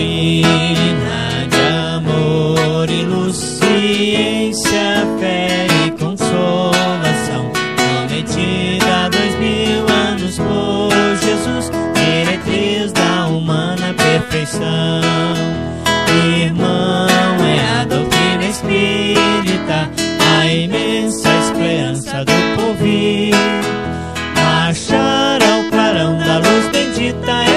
doutrina de amor e luz, ciência, fé e consolação, prometida há dois mil anos por Jesus, diretriz da humana perfeição. Irmão, é a doutrina espírita, a imensa esperança do porvir. Marchar ao clarão da luz bendita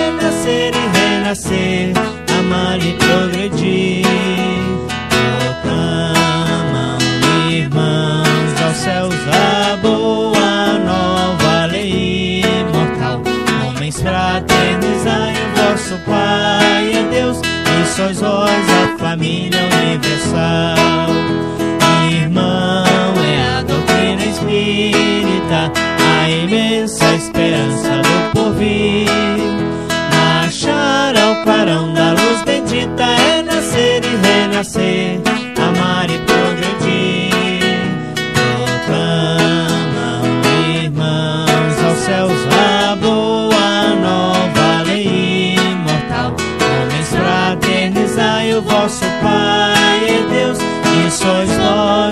fraternizai o vosso Pai é Deus, e sois vós a família universal. Irmão, é a doutrina espírita, a imensa esperança do porvir. Marchar ao clarão da luz bendita é nascer e renascer, fraternizai o vosso Pai é Deus, e sois vós